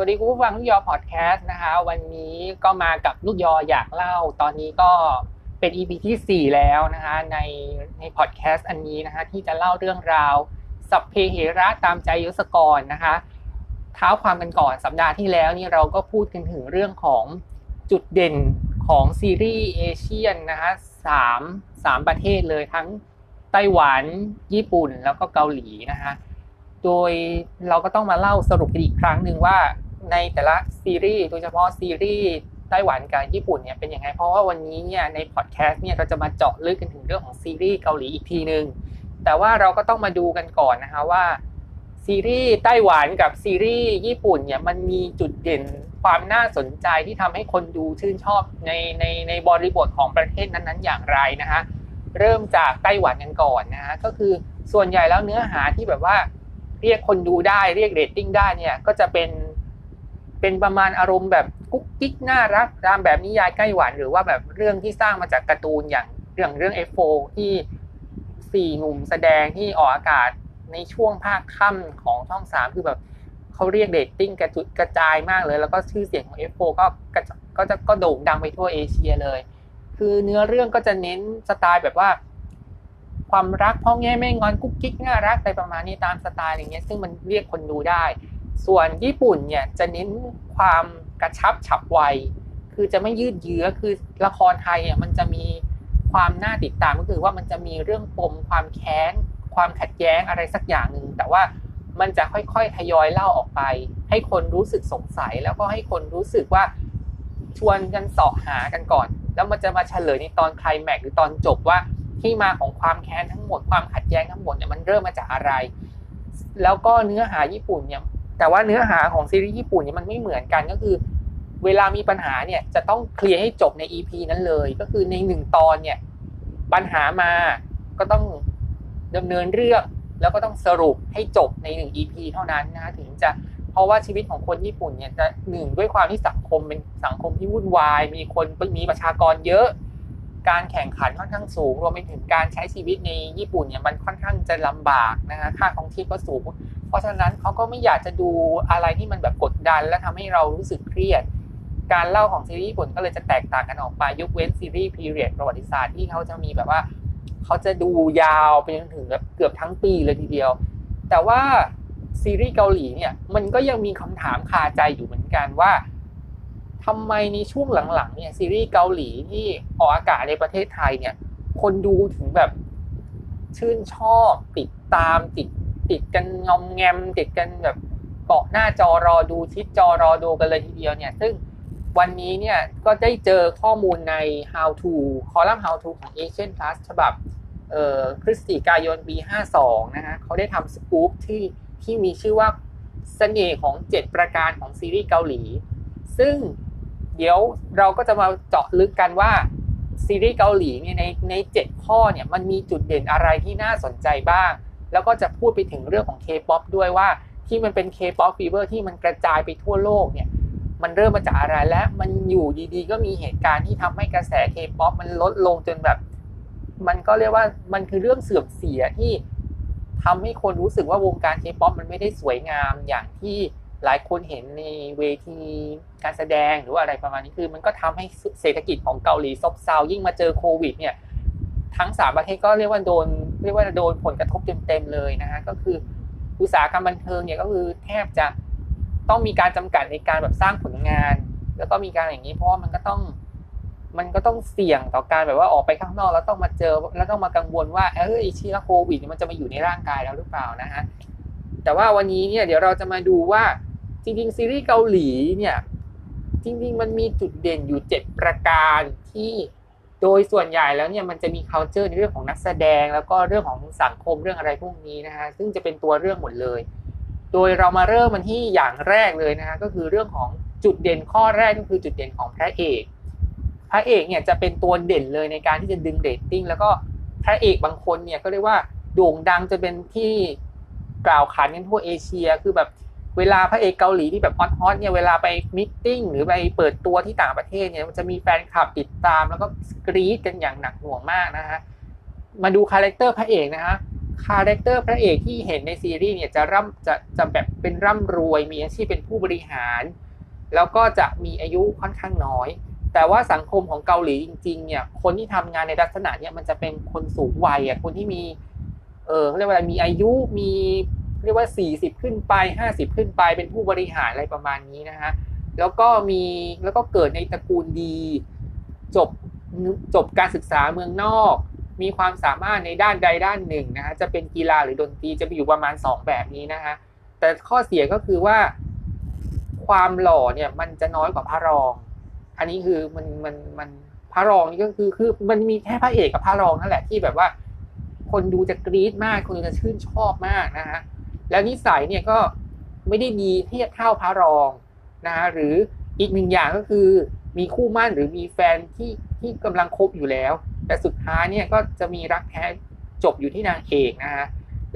สวัสดีคุณผู้ฟังลูกยอพอดแคสต์นะคะ วันนี้ก็มากับลูกยออยากเล่า ตอนนี้ก็เป็น EP ที่ 4 แล้วนะคะในในพอดแคสต์อันนี้นะคะที่จะเล่าเรื่องราวสัพเพเหระตามใจยศกรนะคะเท้าความกันก่อนสัปดาห์ที่แล้วนี่เราก็พูดกันถึงเรื่องของจุดเด่นของซีรีส์เอเชียนนะคะสามสามประเทศเลยทั้งไต้หวันญี่ปุ่นแล้วก็เกาหลีนะคะโดยเราก็ต้องมาเล่าสรุปกันอีกครั้งหนึ่งว่า ในแต่ละซีรีส์โดยเฉพาะซีรีส์ไต้หวันกับญี่ปุ่นเนี่ยเป็นยังไงเพราะว่าวันนี้เนี่ยในพอดแคสต์เนี่ยเราจะมาเจาะลึกกันถึงเรื่องของซีรีส์เกาหลีอีกทีหนึ่งแต่ว่าเราก็ต้องมาดูกันก่อนนะคะว่าซีรีส์ไต้หวันกับซีรีส์ญี่ปุ่นเนี่ยมันมีจุดเด่นความน่าสนใจที่ทำให้คนดูชื่นชอบในในในบริบทของประเทศนั้นๆ อย่างไรนะคะเริ่มจากไต้หวันกันก่อนนะฮะก็คือส่วนใหญ่แล้วเนื้อหาที่แบบว่าเรียกคนดูได้เรียกเรตติ้งได้เนี่ยก็จะเป็น เป็นประมาณอารมณ์แบบกุ๊กกิ๊กน่ารักตามแบบนิยายใกล้หวานหรือว่าแบบเรื่องที่สร้างมาจากการ์ตูนอย่างเรื่องเรื่อง F4 ที่สี่หนุ่มแสดงที่ออกอากาศในช่วงภาคค่ำของช่องสามคือแบบเขาเรียกเรตติ้งกระจุดกระจายมากเลย แล้วก็ชื่อเสียงของ F4 ก็ก็จะก็โด่งดังไปทั่วเอเชียเลย คือเนื้อเรื่องก็จะเน้นสไตล์แบบว่า ความรักพ่อแง่แม่งอนกุ๊กกิ๊กน่ารักอะไรประมาณนี้ตามสไตล์อย่างเงี้ยซึ่งมันเรียกคนดูได้ ส่วนญี่ปุ่นเนี่ยจะเน้นความกระชับฉับไว คือจะไม่ยืดเยื้อ คือละครไทยอะมันจะมีความน่าติดตามก็คือว่ามันจะมีเรื่องปมความแค้น ความขัดแย้งอะไรสักอย่างหนึ่ง แต่ว่ามันจะค่อยๆ ทยอยเล่าออกไป ให้คนรู้สึกสงสัย แล้วก็ให้คนรู้สึกว่าชวนกันสอบหากันก่อน แล้วมันจะมาเฉลยในตอนไคลแม็กหรือตอนจบว่าที่มาของความแค้นทั้งหมด ความขัดแย้งทั้งหมดเนี่ยมันเริ่มมาจากอะไร แล้วก็เนื้อหาญี่ปุ่นเนี่ย แต่ว่าเนื้อหาของซีรีส์ญี่ปุ่นเนี่ยมันไม่เหมือนกันก็คือ เวลามีปัญหาเนี่ยจะต้องเคลียร์ให้จบใน EP นั้นเลย ก็คือในหนึ่งตอนเนี่ยปัญหามาก็ต้องดำเนินเรื่องแล้วก็ต้องสรุปให้จบในหนึ่ง EP เท่านั้นนะถึงจะเพราะว่าชีวิตของคนญี่ปุ่นเนี่ยจะหนึ่งด้วยความที่สังคมเป็นสังคมที่วุ่นวาย มีคนมีประชากรเยอะ การแข่งขันค่อนข้างสูง รวมไปถึงการใช้ชีวิตในญี่ปุ่นเนี่ยมันค่อนข้างจะลำบากนะคะค่าของชีพก็สูง เพราะฉะนั้นเขาก็ไม่อยากจะดูอะไรที่มันแบบกดดัน และทำให้เรารู้สึกเครียด การเล่าของซีรีส์ญี่ปุ่นก็เลยจะแตกต่างกันออกไปยกเว้นซีรีส์พีเรียดประวัติศาสตร์ที่เขาจะมีแบบว่าเขาจะดูยาวไปจนถึงเกือบทั้งปีเลยทีเดียว แต่ว่าซีรีส์เกาหลีเนี่ยมันก็ยังมีคำถามคาใจอยู่เหมือนกันว่าทำไมในช่วงหลังๆเนี่ยซีรีส์เกาหลีที่ออกอากาศในประเทศไทยเนี่ยคนดูถึงแบบชื่นชอบติดตามติด ติดกันงอมแงมติดกันแบบเกาะหน้าจอรอดูชิดจอรอดูกันเลยทีเดียวเนี่ยซึ่งวันนี้เนี่ยก็ได้เจอข้อมูลใน how to คอลัมน์ how to ของ Asian Plus ฉบับเอ่อพฤศจิกายนปี 52 นะฮะเขาได้ทำสกู๊ปที่ที่มีชื่อว่าเสน่ห์ของ 7 ประการของซีรีส์เกาหลี ซึ่งเดี๋ยวเราก็จะมาเจาะลึกกันว่าซีรีส์เกาหลีเนี่ยในในเจ็ดข้อเนี่ยมันมีจุดเด่นอะไรที่น่าสนใจบ้าง แล้วก็จะพูดไปถึงเรื่องของ K-POP ด้วยว่าที่มันเป็น K-POP fever ที่มันกระจายไปทั่วโลกเนี่ยมันเริ่มมาจากอะไรและมันอยู่ดีๆ ก็มีเหตุการณ์ที่ทำให้กระแส K-POP มันลดลงจนแบบ มันก็เรียกว่ามันคือเรื่องเสื่อมเสียที่ทำให้คนรู้สึกว่าวงการ K-POP มันไม่ได้สวยงามอย่างที่หลายคนเห็นในเวทีการแสดงหรือว่าอะไรประมาณนี้คือ มันก็ทำให้เศรษฐกิจของเกาหลีซบเซายิ่งมาเจอโควิดเนี่ย ทั้งสามประเทศก็เรียกว่าโดนเรียกว่าโดนผลกระทบเต็มๆเลยนะฮะก็คืออุตสาหกรรมบันเทิงเนี่ยก็คือแทบจะต้องมีการจำกัดในการแบบสร้างผลงาน แล้วก็มีการอย่างนี้เพราะว่ามันก็ต้องมันก็ต้องเสี่ยงต่อการแบบว่าออกไปข้างนอกแล้วต้องมาเจอแล้วต้องมากังวลว่าเออเชื้อโควิดมันจะมาอยู่ในร่างกายเราหรือเปล่านะฮะแต่ว่าวันนี้เนี่ยเดี๋ยวเราจะมาดูว่าจริงๆซีรีส์เกาหลีเนี่ยจริงๆมันมีจุดเด่นอยู่ 7 ประการที่ โดยส่วนใหญ่แล้วเนี่ยมันจะมี culture ในเรื่องของนักแสดง แล้วก็เรื่องของสังคมเรื่องอะไรพวกนี้นะฮะซึ่งจะเป็นตัวเรื่องหมดเลย โดยเรามาเริ่มมันที่อย่างแรกเลยนะฮะก็คือเรื่องของจุดเด่นข้อแรกก็คือจุดเด่นของพระเอก พระเอกเนี่ยจะเป็นตัวเด่นเลยในการที่จะดึงเรตติ้งแล้วก็พระเอกบางคนเนี่ยก็เรียกว่าโด่งดังจะเป็นที่กล่าวขานกันทั่วเอเชีย คือแบบ เวลาพระเอกเกาหลีที่แบบ hot ๆเนี่ยเวลาไป meeting หรือไปเปิดตัวที่ต่างประเทศเนี่ยมันจะมีแฟนคลับติดตามแล้วก็กรี๊ดกันอย่างหนักหน่วงมากนะฮะมาดู character พระเอกนะฮะ character พระเอกที่เห็นในซีรีส์เนี่ยจะร่ำจะจะแบบเป็นร่ำรวยมีอาชีพเป็นผู้บริหาร แล้วก็จะมีอายุค่อนข้างน้อย แต่ว่าสังคมของเกาหลีจริงๆเนี่ยคนที่ทำงานในลักษณะเนี่ยมันจะเป็นคนสูงวัยอะคนที่มีเออเรียกว่าอะไรมีอายุมี เรียกว่า 40 ขึ้นไป 50 ขึ้นไปเป็นผู้บริหารอะไรประมาณนี้นะฮะแล้วก็มีแล้วก็เกิดในตระกูลดี จบจบการศึกษาเมืองนอก มีความสามารถในด้านใดด้านหนึ่งนะฮะจะเป็นกีฬาหรือดนตรีจะมีอยู่ประมาณ 2 แบบนี้นะฮะแต่ข้อเสียก็คือว่าความหล่อเนี่ยมันจะน้อยกว่าพระรอง อันนี้คือมันมันมันพระรองนี่ก็คือคือมันมีแค่พระเอกกับพระรองนั่นแหละที่แบบว่า คนดูจะกรี๊ดมาก คนดูจะชื่นชอบมากนะฮะ แล้วนิสัยเนี่ยก็ไม่ได้ดีเทียบเท่าพระรองนะฮะหรืออีกหนึ่งอย่างก็คือมีคู่หมั้นหรือมีแฟนที่ที่กำลังคบอยู่แล้ว แต่สุดท้ายเนี่ยก็จะมีรักแท้จบอยู่ที่นางเอกนะฮะ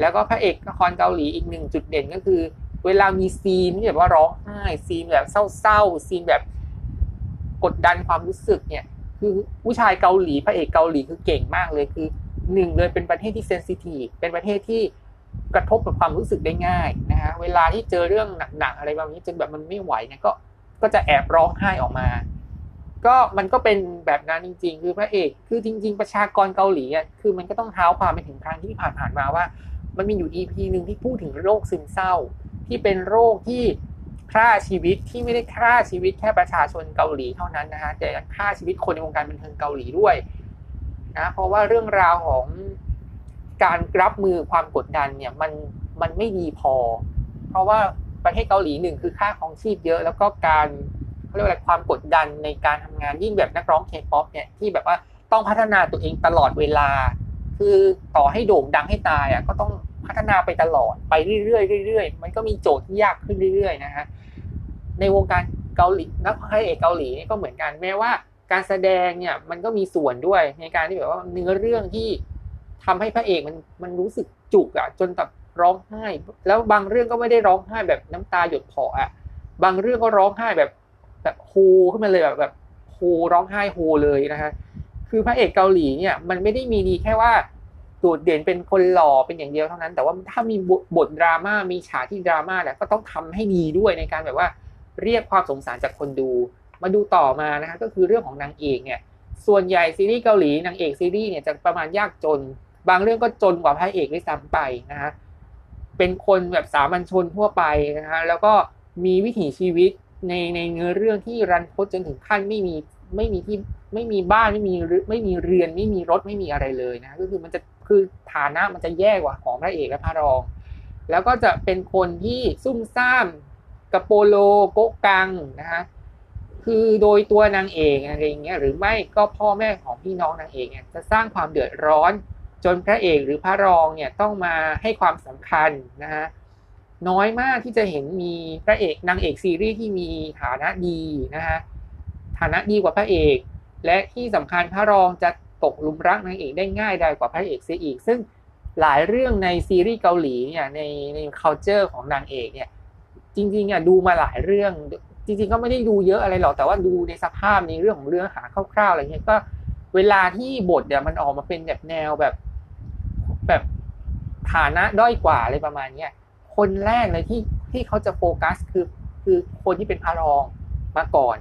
แล้วก็พระเอกละครเกาหลีอีกหนึ่งจุดเด่นก็คือ เวลามี scene ที่แบบว่าร้องไห้ scene แบบเศร้าๆ scene แบบกดดันความรู้สึกเนี่ย คือผู้ชายเกาหลีพระเอกเกาหลีคือเก่งมากเลยคือหนึ่งเลยเป็นประเทศที่ sensitive เป็นประเทศที่ กระทบกับความรู้สึกได้ง่ายนะฮะเวลาที่เจอเรื่องหนักๆอะไรแบบนี้จนแบบมันไม่ไหวเนี่ยก็ก็จะแอบร้องไห้ออกมา ก็มันก็เป็นแบบนั้นจริง ๆ คือพระเอกคือจริง ๆ ประชากรเกาหลีอะคือมันก็ต้องเท้าความไปถึงครั้งที่ผ่านๆมาว่า มันมีอยู่ EP หนึ่งที่พูดถึงโรคซึมเศร้า ที่เป็นโรคที่ฆ่าชีวิตที่ไม่ได้ฆ่าชีวิตแค่ประชาชนเกาหลีเท่านั้นนะฮะแต่ยังฆ่าชีวิตคนในวงการบันเทิงเกาหลีด้วยนะเพราะว่าเรื่องราวของ การรับมือความกดดันเนี่ยมันมันไม่ดีพอ เพราะว่าประเทศเกาหลีหนึ่งคือค่าครองชีพเยอะ แล้วก็การเขาเรียกว่าอะไรความกดดันในการทำงานยิ่งแบบนักร้องเคป๊อปเนี่ยที่แบบว่าต้องพัฒนาตัวเองตลอดเวลา คือต่อให้โด่งดังให้ตายอะก็ต้องพัฒนาไปตลอดไปเรื่อยๆเรื่อยๆมันก็มีโจทย์ที่ยากขึ้นเรื่อยๆนะฮะในวงการเกาหลีนักพระเอกเกาหลีก็เหมือนกันแม้ว่า การแสดงเนี่ยมันก็มีส่วนด้วยในการที่แบบว่าเนื้อเรื่องที่ ทำให้พระเอกมันมันรู้สึกจุกอะจนแบบร้องไห้ แล้วบางเรื่องก็ไม่ได้ร้องไห้แบบน้ำตาหยดเผาอะบางเรื่องก็ร้องไห้แบบ แบบโฮขึ้นมาเลยแบบแบบโฮร้องไห้โฮเลยนะฮะคือพระเอกเกาหลีเนี่ยมันไม่ได้มีดีแค่ว่าโดดเด่นเป็นคนหล่อเป็นอย่างเดียวเท่านั้น แต่ว่าถ้ามีบทดราม่ามีฉากที่ดราม่าเนี่ยก็ต้องทำให้ดีด้วยในการแบบว่า เรียกความสงสารจากคนดู มาดูต่อมานะฮะก็คือเรื่องของนางเอกเนี่ยส่วนใหญ่ซีรีส์เกาหลีนางเอกซีรีส์เนี่ยจะประมาณยากจน บางเรื่องก็จนกว่าพระเอกด้วยซ้ำไปนะฮะเป็นคนแบบสามัญชนทั่วไปนะฮะแล้วก็มีวิถีชีวิตในในเนื้อเรื่องที่รันทดจนถึงขั้นไม่มีไม่มีที่ไม่มีบ้านไม่มีไม่มีเรือนไม่มีรถไม่มีอะไรเลยนะก็คือมันจะคือฐานะมันจะแย่กว่าของพระเอกและพระรอง แล้วก็จะเป็นคนที่ซุ่มซ่ามกระโปโลโกกังนะฮะคือโดยตัวนางเอกอะไรอย่างเงี้ยหรือไม่ก็พ่อแม่ของพี่น้องนางเอกเนี่ยจะสร้างความเดือดร้อน จนพระเอกหรือพระรองเนี่ยต้องมาให้ความสำคัญนะฮะน้อยมากที่จะเห็นมีพระเอกนางเอกซีรีส์ที่มีฐานะดีนะฮะฐานะดีกว่าพระเอก และที่สำคัญพระรองจะตกลุมรักนางเอกได้ง่ายได้กว่าพระเอกเสียอีก ซึ่งหลายเรื่องในซีรีส์เกาหลีเนี่ยในใน culture ของนางเอกเนี่ยจริงๆอะดูมาหลายเรื่อง จริง ๆ ก็ไม่ได้ดูเยอะอะไรหรอกแต่ว่าดูในสภาพในเรื่องของเรื่องหาคร่าวๆอะไรเงี้ยก็เวลาที่บทเนี่ยมันออกมาเป็นแบบแนวแบบ แบบฐานะด้อยกว่าอะไรประมาณเนี้ยคนแรกเลยที่ที่เขาจะโฟกัสคือคือคนที่เป็นพระรองมาก่อน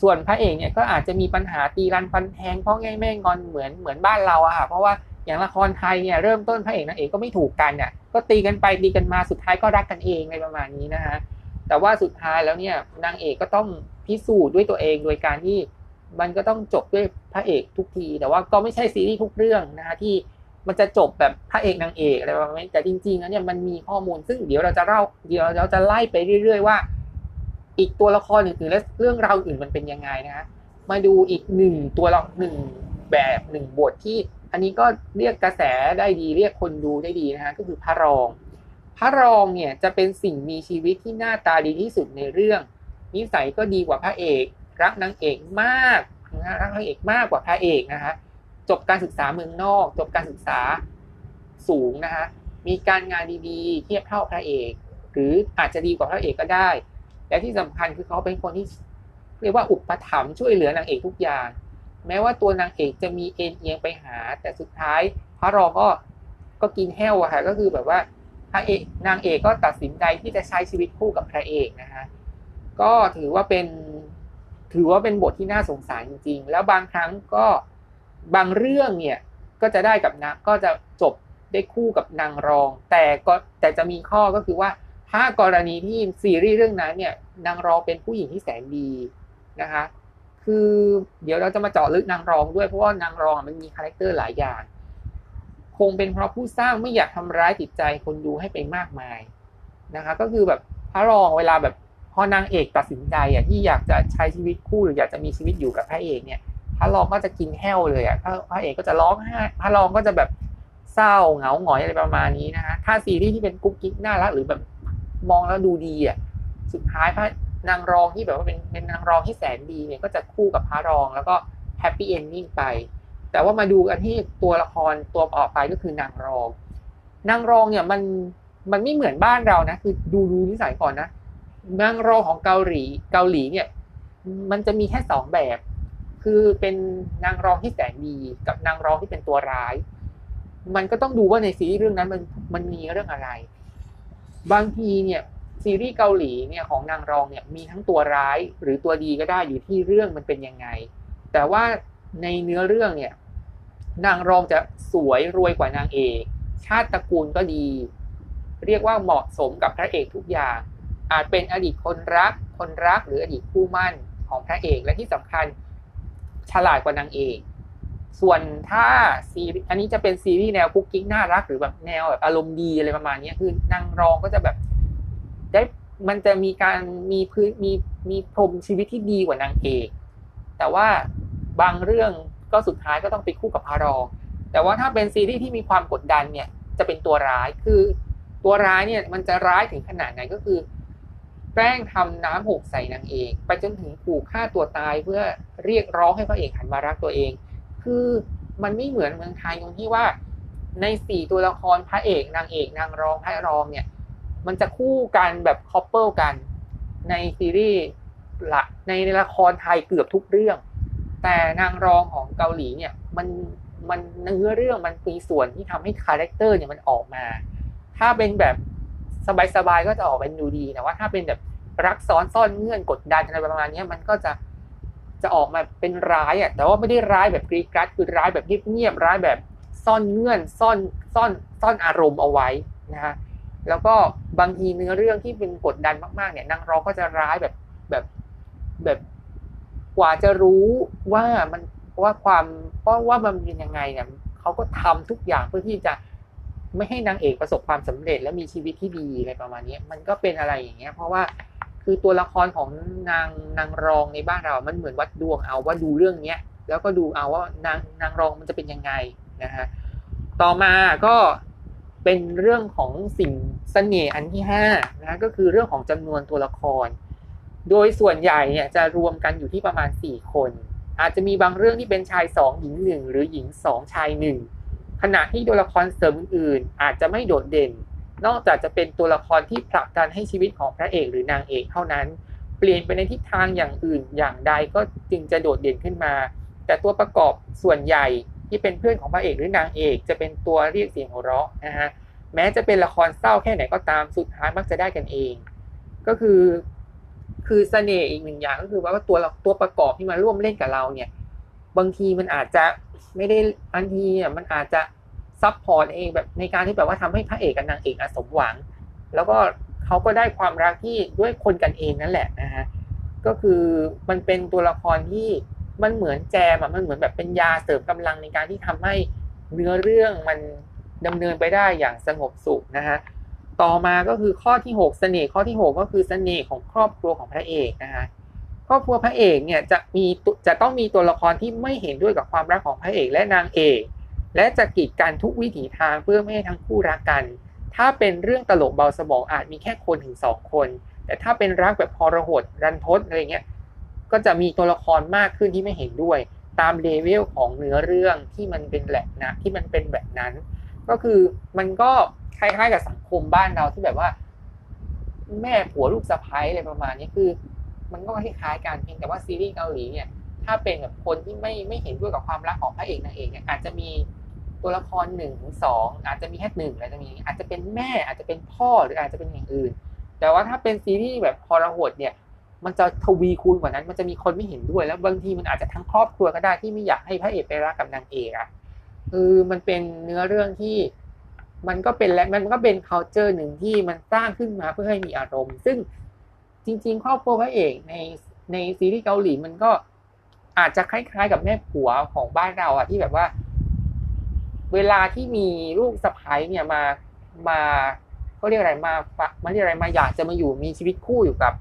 ส่วนพระเอกเนี่ยก็อาจจะมีปัญหาตีรันฟันแทงเพราะง่ายแม่งอนเหมือนเหมือนบ้านเราอะค่ะเพราะว่าอย่างละครไทยเนี่ยเริ่มต้นพระเอกนางเอกก็ไม่ถูกกันเนี่ยก็ตีกันไปตีกันมาสุดท้ายก็รักกันเองในประมาณนี้นะฮะแต่ว่าสุดท้ายแล้วเนี่ยนางเอกก็ต้องพิสูจน์ด้วยตัวเองโดยการที่มันก็ต้องจบด้วยพระเอกทุกที แต่ว่าก็ไม่ใช่ซีรีส์ทุกเรื่องนะฮะที่ มันจะจบแบบพระเอกนางเอกอะไรประมาณนี้แต่จริงๆแล้วเนี่ยมันมีข้อมูลซึ่งเดี๋ยวเราจะเล่าเดี๋ยวเราจะไล่ไปเรื่อย ๆ ว่า อีกตัวละครอื่นๆและเรื่องราวอื่นมันเป็นยังไงนะฮะมาดูอีกหนึ่งตัวละหนึ่งแบบหนึ่งบทที่ อันนี้ก็เรียกกระแสได้ดี เรียกคนดูได้ดีนะฮะก็คือพระรอง พระรองเนี่ยจะเป็นสิ่งมีชีวิตที่หน้าตาดีที่สุดในเรื่อง นิสัยก็ดีกว่าพระเอก รักนางเอกมากนะรักนางเอกมากกว่าพระเอกนะฮะ จบการศึกษาเมืองนอก จบการศึกษาสูงนะฮะมีการงานดีๆ เทียบเท่าพระเอก หรืออาจจะดีกว่าพระเอกก็ได้ และที่สำคัญคือเขาเป็นคนที่เรียกว่าอุปถัมภ์ช่วยเหลือนางเอกทุกอย่าง แม้ว่าตัวนางเอกจะมีเอ็นเอียงไปหา แต่สุดท้ายพระรองก็ก็กินแห้วอะค่ะก็คือแบบว่าพระเอกนางเอกก็ตัดสินใจที่จะใช้ชีวิตคู่กับพระเอกนะคะก็ถือว่าเป็นถือว่าเป็นบทที่น่าสงสารจริง ๆ แล้วบางครั้งก็ บางเรื่องเนี่ยก็จะได้กับนะก็จะจบได้คู่กับนางรอง แต่ก็แต่จะมีข้อก็คือว่าถ้ากรณีที่ซีรีส์เรื่องนั้นเนี่ยนางรองเป็นผู้หญิงที่แสนดีนะคะ คือเดี๋ยวเราจะมาเจาะลึกนางรองด้วยเพราะว่านางรองมันมี character หลายอย่าง คงเป็นเพราะผู้สร้างไม่อยากทำร้ายจิตใจคนดูให้ไปมากมายนะคะ ก็คือแบบพระรองเวลาแบบพอนางเอกตัดสินใจอะที่อยากจะใช้ชีวิตคู่หรืออยากจะมีชีวิตอยู่กับพระเอกเนี่ย พระรองก็จะกินแห้วเลยอะพระเอกก็จะร้องไห้พระรองก็จะแบบเศร้าเหงาหงอยอะไรประมาณนี้นะคะถ้าซีรีส์ที่เป็นกุ๊กกิ๊กน่ารักหรือแบบมองแล้วดูดีอะสุดท้ายพระนางรองที่แบบว่าเป็นเป็นนางรองที่แสนดีเนี่ยก็จะคู่กับพระรองแล้วก็ happy ending ไป แต่ว่ามาดูกันที่ตัวละครตัวต่อไปก็คือนางรอง นางรองเนี่ยมันมันไม่เหมือนบ้านเรานะ คือดูดูนิสัยก่อนนะนางรองของเกาหลีเกาหลีเนี่ย มันจะมีแค่สองแบบ คือเป็นนางรองที่แสนดีกับนางรองที่เป็นตัวร้าย มันก็ต้องดูว่าในซีรีส์เรื่องนั้นมันมันมีเรื่องอะไร บางทีเนี่ยซีรีส์เกาหลีเนี่ยของนางรองเนี่ยมีทั้งตัวร้ายหรือตัวดีก็ได้อยู่ที่เรื่องมันเป็นยังไง แต่ว่าในเนื้อเรื่องเนี่ยนางรองจะสวยรวยกว่านางเอกชาติตระกูลก็ดี เรียกว่าเหมาะสมกับพระเอกทุกอย่าง อาจเป็นอดีตคนรัก คนรักหรืออดีตคู่มั่นของพระเอกและที่สำคัญ ฉลาดกว่านางเอกส่วนถ้าซีอันนี้จะเป็นซีรีส์แนวคุกกิ๊กน่ารักหรือแบบแนวแบบอารมณ์ดีอะไรประมาณนี้คือนางรองก็จะแบบ ได้มันจะมีการมีพื้นมีมีพรมชีวิตที่ดีกว่านางเอกแต่ว่าบางเรื่องก็สุดท้ายก็ต้องไปคู่กับพระรองแต่ว่าถ้าเป็นซีรีส์ที่มีความกดดันเนี่ยจะเป็นตัวร้ายคือ ตัวร้ายเนี่ยมันจะร้ายถึงขนาดไหนก็คือ แกล้งทำน้ำหกใส่นางเอกไปจนถึงผูกฆ่าตัวตายเพื่อเรียกร้องให้พระเอกหันมารักตัวเอง คือมันไม่เหมือนเมืองไทยตรงที่ว่า ในสี่ตัวละครพระเอก นางเอก นางรองพระรองเนี่ย มันจะคู่กันแบบคอปเปิลกัน ในซีรีส์ละในละครไทยเกือบทุกเรื่อง แต่นางรองของเกาหลีเนี่ยมันมันเนื้อเรื่องมันมีส่วนที่ทำให้ character เนี่ยมันออกมา ถ้าเป็นแบบ สบายๆก็จะออกเป็นดูดีแต่ว่าถ้าเป็นแบบรักซ้อนซ่อนเงื่อนกดดันอะไรประมาณนี้มันก็จะจะออกมาเป็นร้ายอะแต่ว่าไม่ได้ร้ายแบบกรี๊ดกร๊าดคือร้ายแบบเงียบๆร้ายแบบซ่อนเงื่อนซ่อนซ่อนซ่อนอารมณ์เอาไว้นะฮะแล้วก็บางทีเนื้อเรื่องที่เป็นกดดันมากๆเนี่ยนางรองก็จะร้ายแบบแบบแบบกว่าจะรู้ว่ามันว่าความเพราะว่ามันเป็นยังไงเนี่ยเขาก็ทำทุกอย่างเพื่อที่จะ ไม่ให้นางเอกประสบความสำเร็จและมีชีวิตที่ดีอะไรประมาณนี้ มันก็เป็นอะไรอย่างเงี้ย เพราะว่าคือตัวละครของนางนางรองในบ้านเรา มันเหมือนวัดดวงเอาว่าดูเรื่องเนี้ยแล้วก็ดูเอาว่านางนางรองมันจะเป็นยังไงนะฮะต่อมาก็เป็นเรื่องของสิ่งเสน่ห์อันที่ห้านะก็คือเรื่องของจำนวนตัวละคร โดยส่วนใหญ่เนี่ยจะรวมกันอยู่ที่ประมาณสี่คน อาจจะมีบางเรื่องที่เป็นชายสองหญิงหนึ่งหรือหญิงสองชายหนึ่ง ขณะที่ตัวละครเสริมอื่นอาจจะไม่โดดเด่น นอกจากจะเป็นตัวละครที่ผลักดันให้ชีวิตของพระเอกหรือนางเอกเท่านั้น เปลี่ยนไปในทิศทางอย่างอื่นอย่างใดก็จึงจะโดดเด่นขึ้นมา แต่ตัวประกอบส่วนใหญ่ที่เป็นเพื่อนของพระเอกหรือนางเอก จะเป็นตัวเรียกเสียงหัวเราะนะฮะแม้จะเป็นละครเศร้าแค่ไหนก็ตามสุดท้ายมักจะได้กันเอง ก็คือ คือเสน่ห์อีกหนึ่งอย่างก็คือว่าตัวตัวประกอบที่มาร่วมเล่นกับเราเนี่ย บางทีมันอาจจะ ไม่ได้อันทีเนี่ยมันอาจจะซับพอร์ตเองแบบในการที่แบบว่าทำให้พระเอกกับนางเอกสมหวัง แล้วก็เขาก็ได้ความรักที่ด้วยคนกันเองนั่นแหละนะฮะก็คือมันเป็นตัวละครที่มันเหมือนแจมอะมันเหมือนแบบเป็นยาเสริมกำลังในการที่ทำให้เนื้อเรื่องมันดำเนินไปได้อย่างสงบสุขนะฮะต่อมาก็คือข้อที่ 6 เสน่ห์ข้อที่ 6 ก็คือเสน่ห์ของครอบครัวของพระเอกนะฮะ ครอบครัวพระเอกเนี่ยจะมีจะต้องมีตัวละครที่ไม่เห็นด้วยกับความรักของพระเอกและนางเอก และจะกีดกันทุกวิถีทางเพื่อไม่ให้ทั้งคู่รักกัน ถ้าเป็นเรื่องตลกเบาสมองอาจมีแค่คนถึงสองคน แต่ถ้าเป็นรักแบบพอระหดรันทดอะไรเงี้ยก็จะมีตัวละครมากขึ้นที่ไม่เห็นด้วย ตามเลเวลของเนื้อเรื่องที่มันเป็นแหละนะที่มันเป็นแบบนั้น ก็คือมันก็คล้ายๆกับสังคมบ้านเราที่แบบว่า แม่ผัวลูกสะพ้ายอะไรประมาณนี้คือ มันก็คล้ายๆกันเพียงแต่ว่าซีรีส์เกาหลีเนี่ยถ้าเป็นแบบคนที่ไม่ไม่เห็นด้วยกับความรักของพระเอกนางเอกเนี่ยอาจจะมีตัวละครหนึ่งสองอาจจะมีแค่หนึ่งอาจจะมีอาจจะเป็นแม่อาจจะเป็นพ่อหรืออาจจะเป็นอย่างอื่น แต่ว่าถ้าเป็นซีรีส์แบบพอรหดเนี่ยมันจะทวีคูณกว่านั้น มันจะมีคนไม่เห็นด้วย แล้วบางทีมันอาจจะทั้งครอบครัวก็ได้ที่ไม่อยากให้พระเอกไปรักกับนางเอกอะคือมันเป็นเนื้อเรื่องที่มันก็เป็นและมันก็เป็น culture หนึ่งที่มันสร้างขึ้นมาเพื่อให้มีอารมณ์ ซึ่ง จริง ๆ ครอบครัวพระเอกในในซีรีส์เกาหลีมันก็อาจจะคล้ายๆกับแม่ผัวของบ้านเราอะที่แบบว่า เวลาที่มีลูกสะใภ้เนี่ยมามาก็เรียกอะไรมามาเรียกอะไรมาอยากจะมาอยู่มีชีวิตคู่อยู่กับ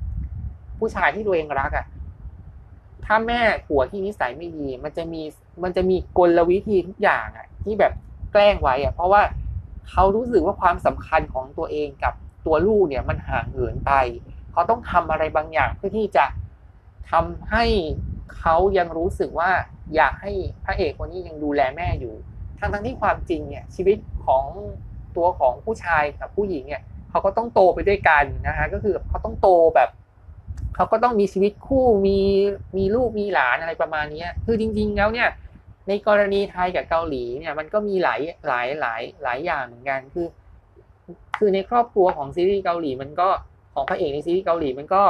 ผู้ชายที่ตัวเองรักอะถ้าแม่ผัวที่นิสัยไม่ดี มันจะมีมันจะมีกลวิธีทุกอย่างอะที่แบบแกล้งไว้อะเพราะว่าเขารู้สึกว่าความสำคัญของตัวเองกับตัวลูกเนี่ยมันห่างเหินไป เขาต้องทำอะไรบางอย่างเพื่อที่จะทำให้เขายังรู้สึกว่าอยากให้พระเอกคนนี้ยังดูแลแม่อยู่ ทั้งทั้งที่ความจริงเนี่ยชีวิตของตัวของผู้ชายกับผู้หญิงเนี่ยเขาก็ต้องโตไปด้วยกันนะฮะก็คือเขาต้องโตแบบเขาก็ต้องมีชีวิตคู่มีมีลูกมีหลานอะไรประมาณนี้คือจริง ๆ แล้วเนี่ยในกรณีไทยกับเกาหลีเนี่ยมันก็มีหลายหลายหลายหลายอย่างเหมือนกันคือ คือในครอบครัวของซีรีส์เกาหลีมันก็ ของพระเอกในซีรีส์เกาหลีมันก็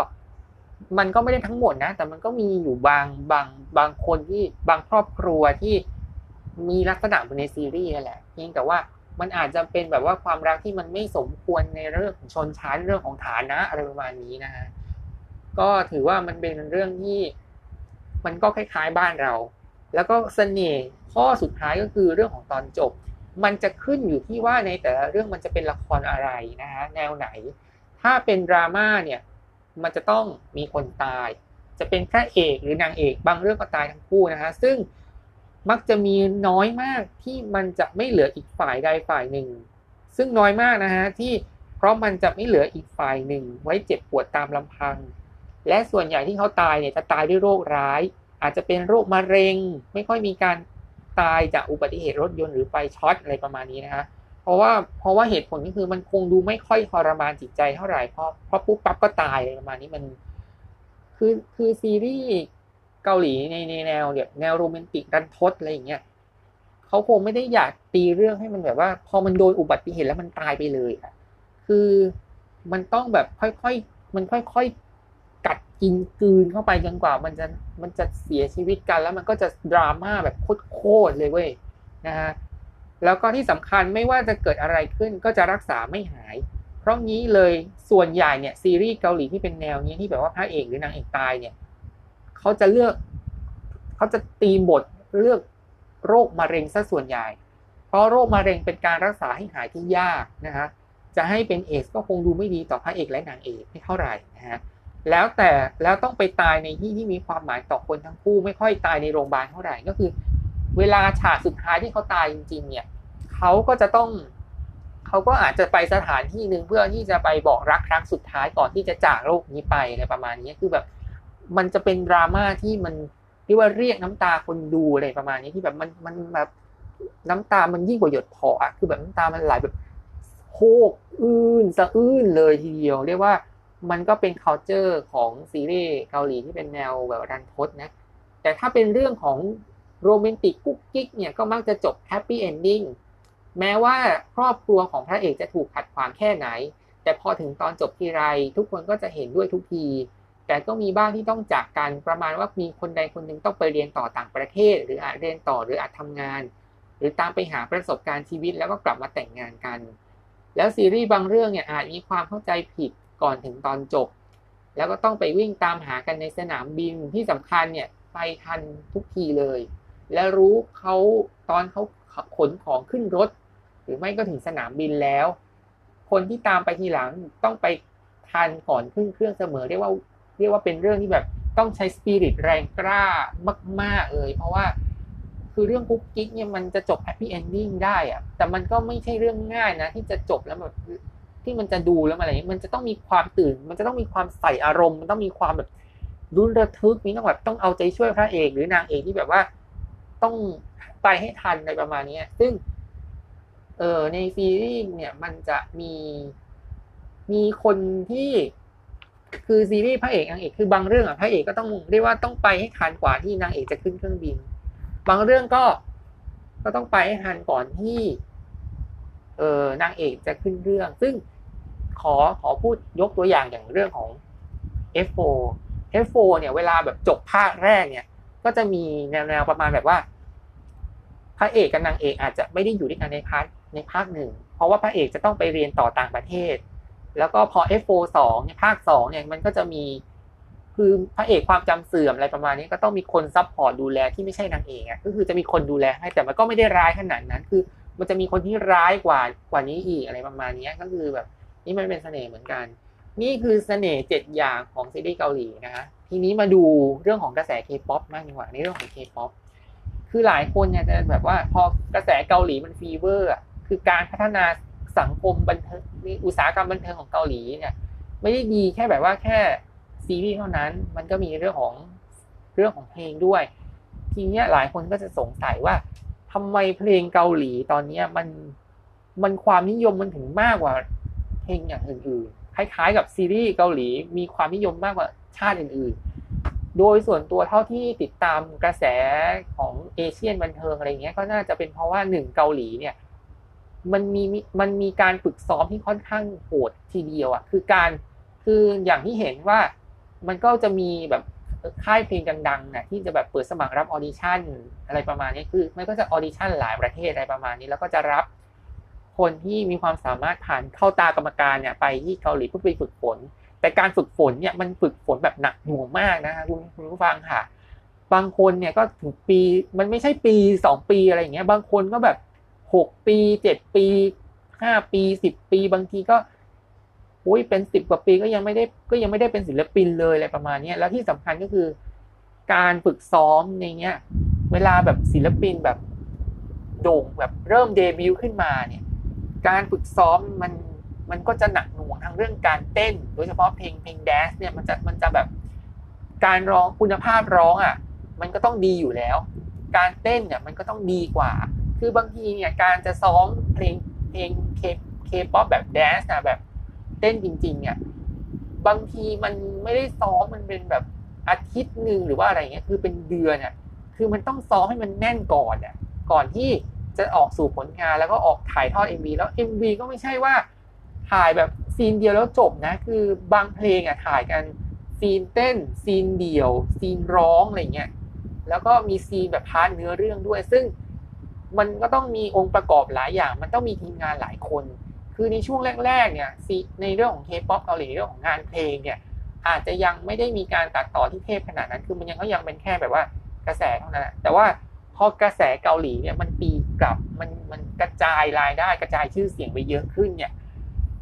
มันก็ไม่ได้ทั้งหมดนะ แต่มันก็มีอยู่บางบางบางคนที่บางครอบครัวที่มีลักษณะเหมือนในซีรีส์นั่นแหละเพียงแต่ว่ามันอาจจะเป็นแบบว่าความรักที่มันไม่สมควรในเรื่องของชนชั้นเรื่องของฐานะอะไรประมาณนี้นะฮะก็ถือว่ามันเป็นเรื่องที่ มันก็คล้ายๆบ้านเรา แล้วก็เสน่ห์ข้อสุดท้ายก็คือเรื่องของตอนจบ มันจะขึ้นอยู่ที่ว่าในแต่ละเรื่องมันจะเป็นละครอะไรนะฮะแนวไหน ถ้าเป็นดราม่าเนี่ยมันจะต้องมีคนตาย จะเป็นพระเอกหรือนางเอกบางเรื่องก็ตายทั้งคู่นะฮะซึ่งมักจะมีน้อยมากที่มันจะไม่เหลืออีกฝ่ายใดฝ่ายหนึ่ง ซึ่งน้อยมากนะฮะที่เพราะมันจะไม่เหลืออีกฝ่ายหนึ่ง ไว้เจ็บปวดตามลำพัง และส่วนใหญ่ที่เขาตายเนี่ยจะตายด้วยโรคร้าย อาจจะเป็นโรคมะเร็ง ไม่ค่อยมีการตายจากอุบัติเหตุรถยนต์หรือไฟช็อตอะไรประมาณนี้นะฮะ ราะว่าเพราะว่าเหตุผลก็คือมันคงดูไม่ค่อยทรมานจิตใจเท่าไหร่เพราะเพราะปุ๊บปั๊บก็ตายประมาณนี้มัน คือคือซีรีส์เกาหลีในในแนวแบบแนวโรแมนติกรันทดอะไรอย่างเงี้ยเขาคงไม่ได้อยากตีเรื่องให้มันแบบว่า พอมันโดนอุบัติเหตุแล้วมันตายไปเลยอะคือมันต้องแบบค่อยๆมันค่อยๆกัดกินกืนเข้าไปจนกว่า มันจะมันจะเสียชีวิตกันแล้วมันก็จะดราม่าแบบโคตรเลยเว้ยนะฮะ แล้วก็ที่สำคัญไม่ว่าจะเกิดอะไรขึ้นก็จะรักษาไม่หาย เพราะงี้เลยส่วนใหญ่เนี่ยซีรีส์เกาหลีที่เป็นแนวนี้ที่แบบว่าพระเอกหรือนางเอกตายเนี่ยเขาจะเลือกเขาจะตีบทเลือกโรคมะเร็งซะส่วนใหญ่ เพราะโรคมะเร็งเป็นการรักษาให้หายที่ยากนะฮะจะให้เป็นเอสก็คงดูไม่ดีต่อพระเอกและนางเอกไม่เท่าไหร่นะฮะแล้วแต่แล้วต้องไปตายในที่ที่มีความหมายต่อคนทั้งคู่ ไม่ค่อยตายในโรงพยาบาลเท่าไหร่ก็คือ เวลาฉากสุดท้ายที่เขาตายจริง ๆ เนี่ยเขาก็จะต้องเขาก็อาจจะไปสถานที่หนึ่งเพื่อที่จะไปบอกรักครั้งสุดท้ายก่อนที่จะจากโลกนี้ไปอะไรประมาณนี้คือแบบ มันจะเป็นดราม่าที่มันเรียกว่าเรียกน้ำตาคนดูอะไรประมาณนี้ที่แบบมันมันแบบน้ำตามันยิ่งกว่าหยดพออะคือแบบน้ำตามันไหลแบบโคกอื้นสะอื้นเลยทีเดียว เรียกว่ามันก็เป็น culture ของซีรีส์เกาหลีที่เป็นแนวแบบรันทดนะแต่ถ้าเป็นเรื่องของ โรแมนติกกุ๊กกิ๊กเนี่ยก็มักจะจบ happy ending แม้ว่าครอบครัวของพระเอกจะถูกขัดขวางแค่ไหน แต่พอถึงตอนจบทีไร ทุกคนก็จะเห็นด้วยทุกที แต่ก็มีบ้างที่ต้องจากกันประมาณว่ามีคนใดคนหนึ่งต้องไปเรียนต่อต่างประเทศ หรืออาจเรียนต่อหรืออาจทำงาน หรือตามไปหาประสบการณ์ชีวิตแล้วก็กลับมาแต่งงานกัน แล้วซีรีส์บางเรื่องเนี่ยอาจมีความเข้าใจผิดก่อนถึงตอนจบ แล้วก็ต้องไปวิ่งตามหากันในสนามบินที่สำคัญเนี่ยไปทันทุกทีเลย และรู้เขาตอนเขาขนของขึ้นรถ หรือไม่ก็ถึงสนามบินแล้ว คนที่ตามไปทีหลังต้องไปทันก่อนขึ้นเครื่องเสมอเรียกว่าเรียกว่าเป็นเรื่องที่แบบต้องใช้สปิริตแรงกล้ามาก ๆ เลย เพราะว่าคือเรื่องกุ๊กกิ๊กเนี่ยมันจะจบ happy ending ได้อะแต่มันก็ไม่ใช่เรื่องง่ายนะ ที่จะจบแล้วแบบที่มันจะดูแล้วอะไรมันจะต้องมีความตื่น มันจะต้องมีความใส่อารมณ์ มันต้องมีความแบบลุ้นระทึกมีต้องแบบต้องเอาใจช่วยพระเอกหรือนางเอกที่แบบว่า ต้องไปให้ทันในประมาณนี้ซึ่ง เออในซีรีส์เนี่ยมันจะมีมีคนที่คือซีรีส์พระเอกนางเอกคือบางเรื่องอะพระเอกก็ต้องเรียกว่าต้องไปให้ทันกว่าที่นางเอกจะขึ้นเครื่องบิน บางเรื่องก็ก็ต้องไปให้ทันก่อนที่ เออนางเอกจะขึ้นเครื่อง ซึ่งขอขอพูดยกตัวอย่างอย่างเรื่องของ F4 F4 เนี่ยเวลาแบบจบภาคแรกเนี่ย ก็จะมีแนวๆประมาณแบบว่าพระเอกกับนางเอกอาจจะไม่ได้อยู่ด้วยกันใน part ในภาคหนึ่งเพราะว่าพระเอกจะต้องไปเรียนต่อต่างประเทศ แล้วก็พอ F4 2ในภาค2เนี่ยมันก็จะมีคือพระเอกความจำเสื่อมอะไรประมาณนี้ก็ต้องมีคน support ดูแลที่ไม่ใช่นางเอกอะก็คือจะมีคนดูแลให้แต่มันก็ไม่ได้ร้ายขนาดนั้น คือ มันจะมีคนที่ร้ายกว่ากว่านี้อีกอะไรประมาณนี้ก็คือแบบ นี่มันเป็นเสน่ห์เหมือนกัน นี่คือเสน่ห์เจ็ดอย่างของซีรีส์เกาหลีนะฮะทีนี้มาดูเรื่องของกระแสเคป๊อปบ้างดีกว่าในเรื่องของเคป๊อปคือหลายคนเนี่ยจะแบบว่าพอกระแสเกาหลีมัน feverคือการพัฒนาสังคมบันเทิงอุตสาหกรรมบันเทิงของเกาหลีเนี่ย ไม่ได้ดีแค่แบบว่าแค่ซีรีส์เท่านั้น มันก็มีเรื่องของเรื่องของเพลงด้วย ทีนี้หลายคนก็จะสงสัยว่าทำไมเพลงเกาหลีตอนเนี้มันมันความนิยมมันถึงมากกว่าเพลงอย่างอื่น คล้ายๆ กับซีรีส์เกาหลีมีความนิยมมากกว่าชาติอื่นๆ โดยส่วนตัวเท่าที่ติดตามกระแสของเอเชียนบันเทิงอะไรเงี้ยก็น่าจะเป็นเพราะว่าหนึ่งเกาหลีเนี่ยมันมีมันมีการฝึกซ้อมที่ค่อนข้างโหดทีเดียวอะคือการคืออย่างที่เห็นว่ามันก็จะมีแบบค่ายเพลงดังๆนะที่จะแบบเปิดสมัครรับ audition อะไรประมาณนี้คือ มันก็จะ audition หลายประเทศอะไรประมาณนี้ แล้วก็จะรับ คนที่มีความสามารถผ่านเข้าตากรรมการเนี่ยไปที่เกาหลีเพื่อไปฝึกฝน แต่การฝึกฝนเนี่ยมันฝึกฝนแบบหนักหน่วงมากนะคะคุณคุณผู้ฟังค่ะ บางคนเนี่ยก็ถึงปีมันไม่ใช่ปีสองปีอะไรอย่างเงี้ย บางคนก็แบบหกปีเจ็ดปีห้าปีสิบปีบางทีก็อุ้ยเป็นสิบกว่าปีก็ยังไม่ได้ก็ยังไม่ได้เป็นศิลปินเลยอะไรประมาณนี้แล้วที่สำคัญก็คือ การฝึกซ้อมในเนี้ย เวลาแบบศิลปินแบบโด่งแบบเริ่มเดบิวต์ขึ้นมาเนี่ย การฝึกซ้อมมันมันก็จะหนักหน่วงทางเรื่องการเต้น โดยเฉพาะเพลงเพลงแดนซ์เนี่ยมันจะมันจะแบบการร้องคุณภาพร้องอะ มันก็ต้องดีอยู่แล้ว การเต้นเนี่ยมันก็ต้องดีกว่า คือบางทีเนี่ยการจะซ้อมเพลงเพลงเคเคป๊อปแบบ dance นะแบบเต้นจริงๆเนี่ยบางทีมันไม่ได้ซ้อมมันเป็นแบบอาทิตย์หนึ่งหรือว่าอะไรเงี้ยคือเป็นเดือนอะคือมันต้องซ้อมให้มันแน่นก่อนอะก่อนที่ จะออกสู่ผลงานแล้วก็ออกถ่ายทอด MV แล้ว MV ก็ไม่ใช่ว่าถ่ายแบบscene เดียวแล้วจบนะ คือบางเพลงอะถ่ายกัน scene เต้น scene เดียว scene ร้องอะไรเงี้ยแล้วก็มี scene แบบ part เนื้อเรื่องด้วย ซึ่งมันก็ต้องมีองค์ประกอบหลายอย่าง มันต้องมีทีมงานหลายคน คือในช่วงแรกๆเนี่ยในเรื่องของเคป๊อปเกาหลีเรื่องของงานเพลงเนี่ยอาจจะยังไม่ได้มีการตัดต่อที่เทพขนาดนั้น คือมันยังก็ยังเป็นแค่แบบว่ากระแสเท่านั้นแต่ว่า พอกระแสเกาหลีเนี่ยมันปีกลับมันมันกระจายรายได้กระจายชื่อเสียงไปเยอะขึ้นเนี่ย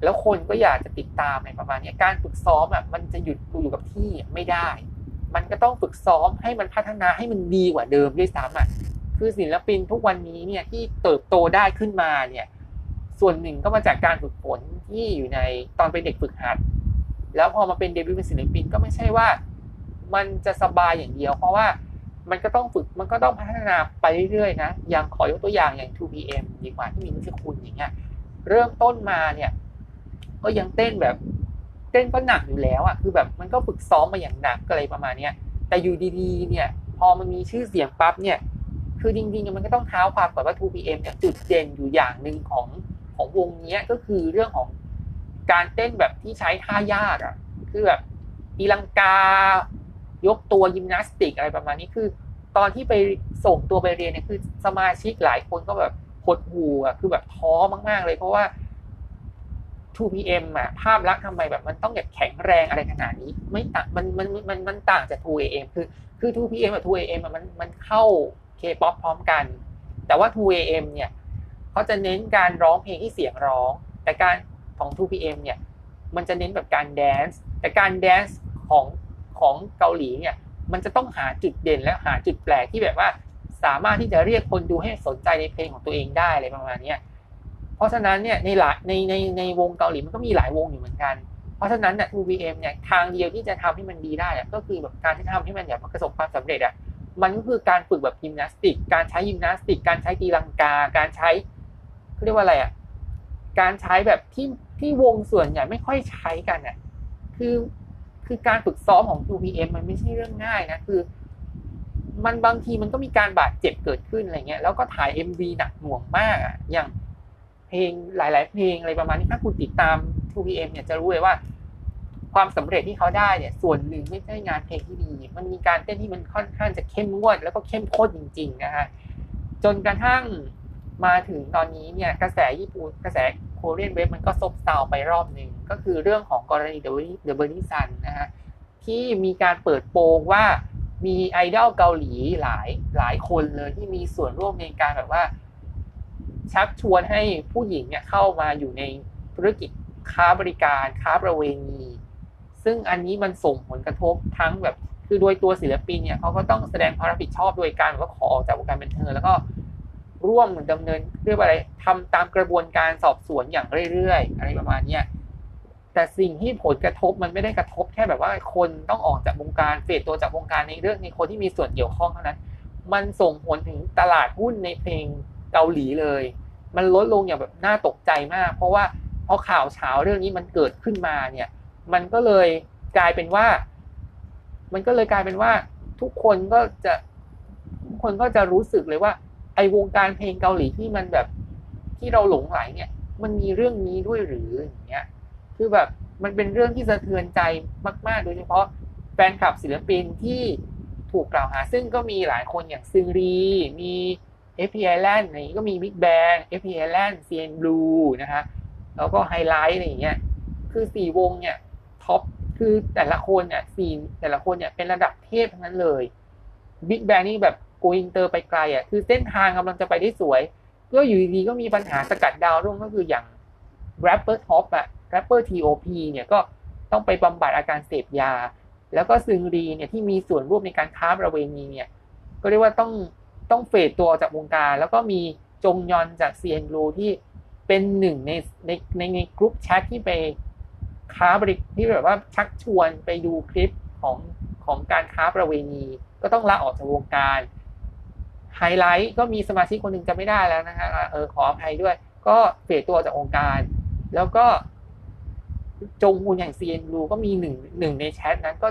แล้วคนก็อยากจะติดตามในประมาณนี้การฝึกซ้อมอะมันจะหยุดอยู่กับที่ไม่ได้ มันก็ต้องฝึกซ้อมให้มันพัฒนาให้มันดีกว่าเดิมด้วยซ้ำอะคือศิลปินทุกวันนี้เนี่ยที่เติบโตได้ขึ้นมาเนี่ยส่วนหนึ่งก็มาจากการฝึกฝนที่อยู่ในตอนเป็นเด็กฝึกหัด แล้วพอมาเป็นเดบิวต์เป็นศิลปินก็ไม่ใช่ว่า มันจะสบายอย่างเดียว เพราะว่า มันก็ต้องฝึกมันก็ต้องพัฒนาไปเรื่อยๆนะอย่างขอยกตัวอย่างอย่าง 2PM ดีกว่าที่มีนิชคุณอย่างเงี้ยเริ่มต้นมาเนี่ย ก็ยังเต้นแบบ เต้นก็หนักอยู่แล้วอะคือแบบมันก็ฝึกซ้อมมาอย่างหนักอะไรประมาณเนี้ยแต่อยู่ดีๆ เนี่ย พอมันมีชื่อเสียงปั๊บเนี่ย คือจริงๆมันก็ต้องเท้าความก่อนว่า 2PM เนี่ยจุดเด่นอยู่อย่างหนึ่งของของวงนี้ก็คือเรื่องของการเต้นแบบที่ใช้ท่ายากอะ คือแบบตีลังกา ยกตัวยิมนาสติกอะไรประมาณนี้คือ ตอนที่ไปส่งตัวไปเรียนเนี่ยคือสมาชิกหลายคนก็แบบหดหูอะคือแบบท้อมาก ๆ เลยเพราะว่า 2PM อะภาพลักษณ์ทำไมแบบมันต้องแบบแข็งแรงอะไรขนาดนี้ ไม่ต่างมันมันมันมันต่างจาก 2AM คือคือ 2PM กับ 2AM มันมันเข้า K-pop พร้อมกัน แต่ว่า 2AM เนี่ยเขาจะเน้นการร้องเพลงที่เสียงร้อง แต่การของ 2PM เนี่ย มันจะเน้นแบบการ dance แต่การ dance ของ ของเกาหลีเนี่ยมันจะต้องหาจุดเด่นและหาจุดแปลกที่แบบว่า สามารถที่จะเรียกคนดูให้สนใจในเพลงของตัวเองได้อะไรประมาณนี้เพราะฉะนั้นเนี่ยในหลายในในในวงเกาหลีมันก็มีหลายวงอยู่เหมือนกัน เพราะฉะนั้นเนี่ย 2PM เนี่ยทางเดียวที่จะทำให้มันดีได้ก็คือแบบการที่ทำให้มันแบบประสบความสำเร็จอะมันก็คือการฝึกแบบยิมนาสติก การใช้ยิมนาสติก การใช้ตีลังกา การใช้เขาเรียกว่าอะไรอะ การใช้แบบที่ที่วงส่วนใหญ่ไม่ค่อยใช้กันอะ คือ คือการฝึกซ้อมของ 2PM มันไม่ใช่เรื่องง่ายนะคือ มันบางทีมันก็มีการบาดเจ็บเกิดขึ้นอะไรเงี้ยแล้วก็ถ่าย MV หนักหน่วงมากอะอย่างเพลงหลาย ๆ เพลงอะไรประมาณนี้ถ้าคุณติดตาม 2PM เนี่ยจะรู้เลยว่า ความสำเร็จที่เขาได้เนี่ย ส่วนหนึ่งไม่ใช่งานเพลงที่ดี มันมีการเต้นที่มันค่อนข้างจะเข้มงวด แล้วก็เข้มข้นจริง ๆ นะฮะจนกระทั่งมาถึงตอนนี้เนี่ย กระแสญี่ปุ่นกระแสโคเรียนเว็บมันก็ซบเซาไปรอบหนึ่ง ก็คือเรื่องของกรณีเดอะเบอร์นิซันนะฮะที่มีการเปิดโปงว่ามีไอดอลเกาหลีหลายหลายคนเลยที่มีส่วนร่วมในการแบบว่า ชักชวนให้ผู้หญิงเนี่ยเข้ามาอยู่ในธุรกิจค้าบริการค้าประเวณี ซึ่งอันนี้มันส่งผลกระทบทั้งแบบคือโดยตัวศิลปินเนี่ยเขาก็ต้องแสดงความรับผิดชอบโดยการว่าขอออกจากวงการบันเทิงแล้วก็ร่วมดำเนินเรียกว่าอะไรทำตามกระบวนการสอบสวนอย่างเรื่อยๆ อะไรประมาณเนี้ย แต่สิ่งที่ผลกระทบมันไม่ได้กระทบแค่แบบว่าคนต้องออกจากวงการเฟดตัวจากวงการในเรื่องในคนที่มีส่วนเกี่ยวข้องเท่านั้น มันส่งผลถึงตลาดหุ้นในเพลงเกาหลีเลย มันลดลงอย่างแบบน่าตกใจมาก เพราะว่าพอข่าวเช้าเรื่องนี้มันเกิดขึ้นมาเนี่ย มันก็เลยกลายเป็นว่า มันก็เลยกลายเป็นว่า ทุกคนก็จะทุกคนก็จะรู้สึกเลยว่า ไอวงการเพลงเกาหลีที่มันแบบที่เราหลงไหลเนี่ย มันมีเรื่องนี้ด้วยหรืออย่างเงี้ย คือแบบมันเป็นเรื่องที่สะเทือนใจมากๆ โดยเฉพาะแฟนคลับศิลปินที่ถูกกล่าวหา ซึ่งก็มีหลายคนอย่างซึงรี มี f p i l a n d อะไรก็มี Big Bang f p i l a n d CN Blue นะฮะแล้วก็ไฮไลท์อะไรอย่างเงี้ยคือสี่วงเนี่ย top คือแต่ละคนเนี่ยสี่แต่ละคนเนี่ยเป็นระดับเทพทั้งนั้นเลย Big Bang นี่แบบ go inter ไปไกลอะคือเส้นทางกำลังจะไปได้สวยก็อยู่ดีก็มีปัญหาสกัดดาวรุ่งก็คืออย่าง rapper T.O.P อะ rapper T.O.P เนี่ยก็ต้องไปบำบัดอาการเสพยา แล้วก็ซึงรีเนี่ยที่มีส่วนร่วมในการค้าประเวณีเนี่ยก็เรียกว่าต้องต้อง fade ตัวออกจากวงการ แล้วก็มีจงยอนจากเซียนรูที่เป็นหนึ่งในในในในกลุ่มแชทที่ไปค้าบริที่แบบว่าชักชวนไปดูคลิปของของการค้าประเวณี ก็ต้องลาออกจากวงการไฮไลท์ก็มีสมาชิกคนหนึ่งจะไม่ได้แล้วนะฮะเออขออภัยด้วย ก็เฟดตัวจากองค์การ แล้วก็ จงมูลอย่างซีเอ็นรูก็มีหนึ่งหนึ่งในแชทนั้นก็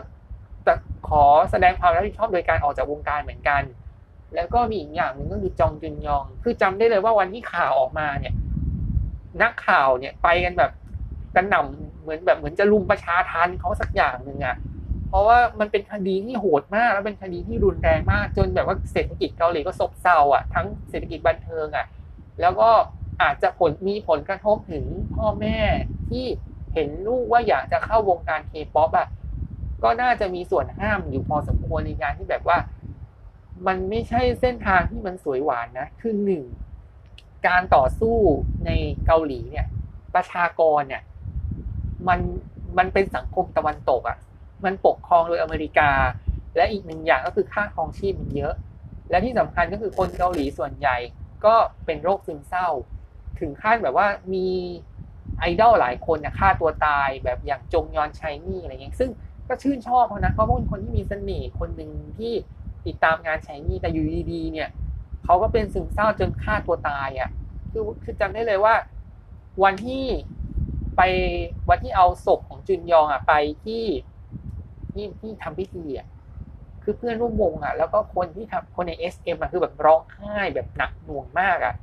ขอแสดงความรับผิดชอบโดยการออกจากวงการเหมือนกัน แล้วก็มีอีกอย่างหนึ่งก็คือจองจุนยอง คือจำได้เลยว่าวันที่ข่าวออกมาเนี่ย นักข่าวเนี่ยไปกันแบบกันหน่ำเหมือนแบบเหมือนจะลุมประชาทันเขาสักอย่างหนึ่งอะ่ะเพราะว่ามันเป็นคดีที่โหดมาก แล้วเป็นคดีที่รุนแรงมาก จนแบบว่าเศรษฐกิจเกาหลีก็ซบเซาอะทั้งเศรษฐกิจบันเทิงอะ แล้วก็อาจจะผลมีผลกระทบถึงพ่อแม่ที่ เห็นลูกว่าอยากจะเข้าวงการเคป๊อปอะก็น่าจะมีส่วนห้ามอยู่พอสมควรในการที่แบบว่า มันไม่ใช่เส้นทางที่มันสวยหวานนะคือหนึ่งการต่อสู้ในเกาหลีเนี่ย ประชากรเนี่ย มันมันเป็นสังคมตะวันตกอะ่ะ มันปกครองโดยอเมริกา และอีกหนึ่งอย่างก็คือค่าครองชีพมันเยอะ และที่สำคัญก็คือคนเกาหลีส่วนใหญ่ก็เป็นโรคซึมเศร้า ถึงขั้นแบบว่ามี ไอดอลหลายคนเนี่ยฆ่าตัวตายแบบอย่างจงยอนชัยนี่อะไรเงี้ยซึ่งก็ชื่นชอบเขานะเขาเป็นคนที่มีเสน่ห์คนหนึ่งที่ติดตามงานชัยนี่แต่อยู่ดีๆเนี่ยเขาก็เป็นซึมเศร้าจนฆ่าตัวตายอะ่ะคือคือจำได้เลยว่า วันที่ไปวันที่เอาศพของจุนยองอะไปที่ที่ที่ทำพิธีอะคือเพื่อนร่วมวงอะ แล้วก็คนที่ทำคนในเอสเอ็มอะคือแบบร้องไห้แบบหนักหน่วงมากอะ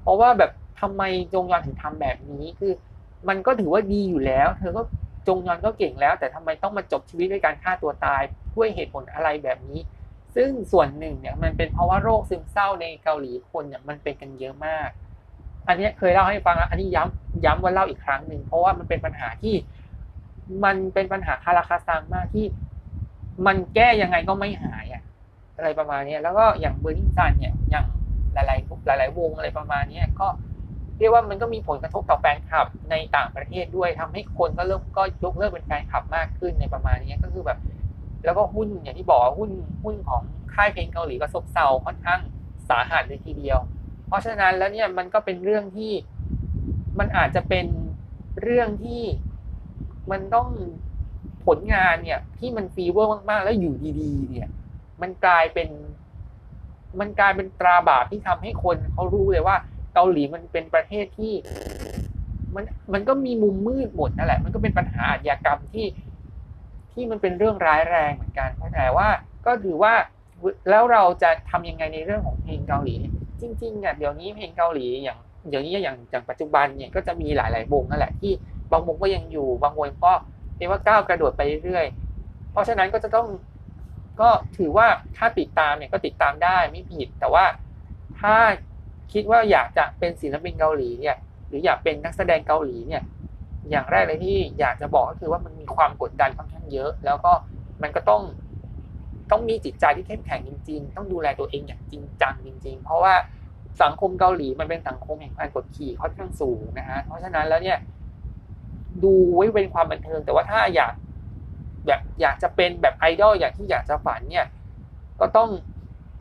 เพราะว่าแบบทำไมจงยอนถึงทำแบบนี้คือ มันก็ถือว่าดีอยู่แล้ว เธอก็จงยอนก็เก่งแล้ว แต่ทำไมต้องมาจบชีวิตด้วยการฆ่าตัวตายด้วยเหตุผลอะไรแบบนี้ ซึ่งส่วนหนึ่งเนี่ยมันเป็นเพราะว่าโรคซึมเศร้าในเกาหลีคนเนี่ยมันเป็นกันเยอะมาก อันนี้เคยเล่าให้ฟังแล้ว อันนี้ย้ำย้ำว่าเล่าอีกครั้งหนึ่งเพราะว่ามันเป็นปัญหาที่มันเป็นปัญหาคาราคาซังมากที่ มันแก้ยังไงก็ไม่หายอะอะไรประมาณนี้แล้วก็อย่างเบอร์นิงซันเนี่ยอย่างหลายๆหลาย ๆ วงอะไรประมาณนี้ก็ เรียกว่ามันก็มีผลกระทบต่อแฟนคลับในต่างประเทศด้วยทำให้คนก็เริ่มก็ยกเลิกเป็นแฟนคลับมากขึ้นในประมาณนี้ก็คือแบบ แล้วก็หุ้นอย่างที่บอกหุ้นหุ้นของค่ายเพลงเกาหลีก็ซบเซาค่อนข้างสาหัสเลยทีเดียว เพราะฉะนั้นแล้วเนี่ยมันก็เป็นเรื่องที่มันอาจจะเป็นเรื่องที่มันต้องผลงานเนี่ย ที่มันฟีเวอร์มากๆ แล้วอยู่ดี ๆ เนี่ย มันกลายเป็น มันกลายเป็นตราบาปที่ทำให้คนเขารู้เลยว่า เกาหลีมันเป็นประเทศที่ มันมันก็มีมุมมืดหมดนั่นแหละ มันก็เป็นปัญหาอาชญากรรมที่ที่มันเป็นเรื่องร้ายแรงเหมือนกันแต่ว่า ก็ถือว่าแล้วเราจะทำยังไงในเรื่องของเพลงเกาหลี จริงๆเนี่ยเดี๋ยวนี้เพลงเกาหลีอย่างเดี๋ยวนี้อย่างอย่างปัจจุบันเนี่ยก็จะมีหลายๆวงนั่นแหละที่บางวงก็ยังอยู่บางวงก็เรียกว่าก้าวกระโดดไปเรื่อยเพราะฉะนั้นก็จะต้องก็ถือว่าถ้าติดตามเนี่ยก็ติดตามได้ไม่ผิด แต่ว่าถ้า คิดว่าอยากจะเป็นศิลปินเกาหลีเนี่ย หรืออยากเป็นนักแสดงเกาหลีเนี่ย อย่างแรกเลยที่อยากจะบอกก็คือว่ามันมีความกดดันค่อนข้างเยอะ แล้วก็มันก็ต้องต้องมีจิตใจที่เข้มแข็งจริง ๆ ต้องดูแลตัวเองอย่างจริงจังจริง ๆ เพราะว่าสังคมเกาหลีมันเป็นสังคมแห่งการกดขี่ค่อนข้างสูงนะฮะ เพราะฉะนั้นแล้วเนี่ย ดูไว้เป็นความบันเทิง แต่ว่าถ้าอยากแบบอยากจะเป็นแบบไอดอลอย่างที่อยากจะฝันเนี่ย ก็ต้อง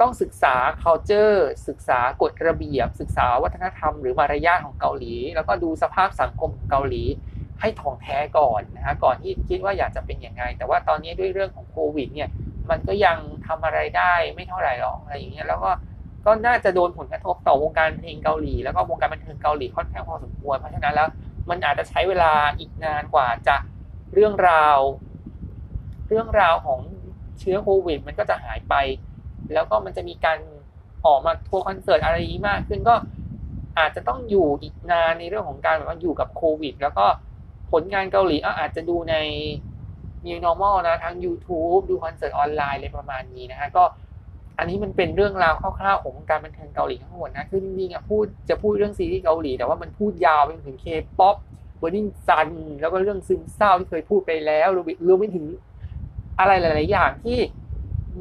ต้องศึกษา culture ศึกษากฎระเบียบ ศึกษาวัฒนธรรมหรือมารยาทของเกาหลี แล้วก็ดูสภาพสังคมของเกาหลี ให้ถ่องแท้ก่อนนะฮะก่อนที่คิดว่าอยากจะเป็นยังไง แต่ว่าตอนนี้ด้วยเรื่องของโควิดเนี่ยมันก็ยังทำอะไรได้ไม่เท่าไหร่หรอกอะไรอย่างเงี้ยแล้วก็ก็น่าจะโดนผลกระทบต่อวงการเพลงเกาหลี แล้วก็วงการบันเทิงเกาหลีค่อนข้างพอสมควรเพราะฉะนั้นแล้วมันอาจจะใช้เวลาอีกนานกว่าจะเรื่องราว เรื่องราวของเชื้อโควิด มันก็จะหายไป แล้วก็มันจะมีการออกมาทัวร์คอนเสิร์ตอะไรนี้มากขึ้นก็อาจจะต้องอยู่อีกนานในเรื่องของการแบบว่าอยู่กับโควิด แล้วก็ผลงานเกาหลีอาจจะดูใน New Normal นะทั้ง YouTube ดูคอนเสิร์ตออนไลน์อะไรประมาณนี้นะฮะก็อันนี้มันเป็นเรื่องราวคร่าวๆของการบันเทิงเกาหลีทั้งหมดนะคือจริงๆอะพูดจะพูดเรื่องซีรีส์เกาหลี แต่ว่ามันพูดยาวไปถึง K-pop Burning Sun แล้วก็เรื่องซึมเศร้าที่เคยพูดไปแล้วรวมไปถึงอะไรหลาย ๆ อย่างที่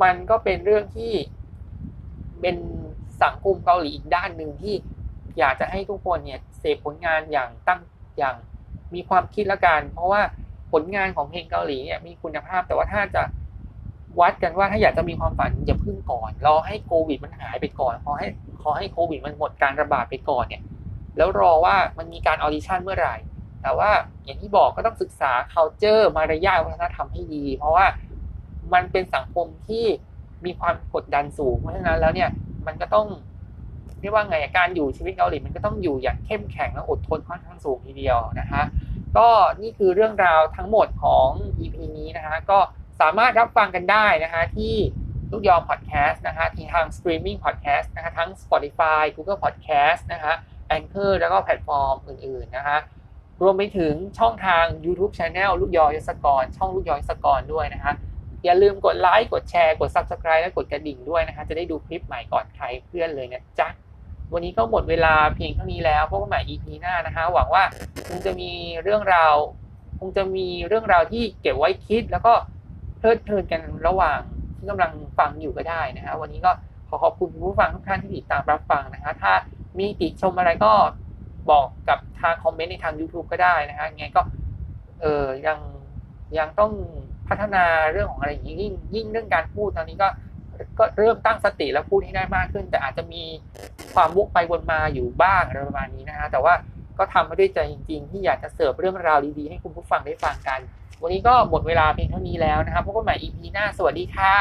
มันก็เป็นเรื่องที่เป็นสังคมเกาหลีอีกด้านหนึ่งที่อยากจะให้ทุกคนเนี่ยเสพผลงานอย่างตั้งอย่างมีความคิดละกัน เพราะว่าผลงานของเพลงเกาหลีเนี่ยมีคุณภาพ แต่ว่าถ้าจะวัดกันว่าถ้าอยากจะมีความฝันอย่าพึ่งก่อนรอให้โควิดมันหายไปก่อนขอให้ขอให้โควิดมันหมดการระบาดไปก่อนเนี่ย แล้วรอว่ามันมีการออดิชั่นเมื่อไหร่ แต่ว่าอย่างที่บอกก็ต้องศึกษา culture มารยาทวัฒนธรรมให้ดี เพราะว่า มันเป็นสังคมที่มีความกดดันสูง เพราะฉะนั้นแล้วเนี่ยมันก็ต้องเรียกว่าไงการอยู่ชีวิตเกาหลีมันก็ต้องอยู่อย่างเข้มแข็งและอดทนค่อนข้างสูงทีเดียวนะคะก็นี่คือเรื่องราวทั้งหมดของ EP นี้นะคะก็สามารถรับฟังกันได้นะคะที่ลูกยอพอดแคสต์นะคะที่ทาง streaming podcast นะคะทั้ง Spotify Google Podcast นะคะ Anchor แล้วก็แพลตฟอร์มอื่นๆนะคะรวมไปถึงช่องทาง YouTube Channel ลูกยอยศกร ช่องลูกยอยศกรด้วยนะคะ อย่าลืมกดไลค์กดแชร์กด Subscribe และกดกระดิ่งด้วยนะคะ จะได้ดูคลิปใหม่ก่อนใครเพื่อนเลยนะจ๊ะ วันนี้ก็หมดเวลาเพียงเท่านี้แล้วพบกันใหม่ EP หน้านะคะ หวังว่าคงจะมีเรื่องราว คงจะมีเรื่องราวที่เก็บไว้คิด แล้วก็เพลิดเพลินกันระหว่างที่กำลังฟังอยู่ก็ได้นะฮะวันนี้ก็ขอขอบคุณผู้ฟังทุกท่านที่ติดตามรับฟังนะคะ ถ้ามีติชมอะไรก็บอกกับทางคอมเมนต์ในทาง YouTube ก็ได้นะฮะไงก็เออยังยังต้อง พัฒนาเรื่องของอะไรอย่างนี้ยิ่งยิ่งเรื่องการพูดตอนนี้ก็ก็เริ่มตั้งสติแล้วพูดให้ได้มากขึ้น แต่อาจจะมีความวกไปวนมาอยู่บ้างอะไรประมาณนี้นะฮะแต่ว่าก็ทำมาด้วยใจจริง ๆ ที่อยากจะเสิร์ฟเรื่องราวดีๆให้คุณผู้ฟังได้ฟังกัน วันนี้ก็หมดเวลาเพียงเท่านี้แล้วนะครับพบกันใหม่ EP หน้าสวัสดีค่ะ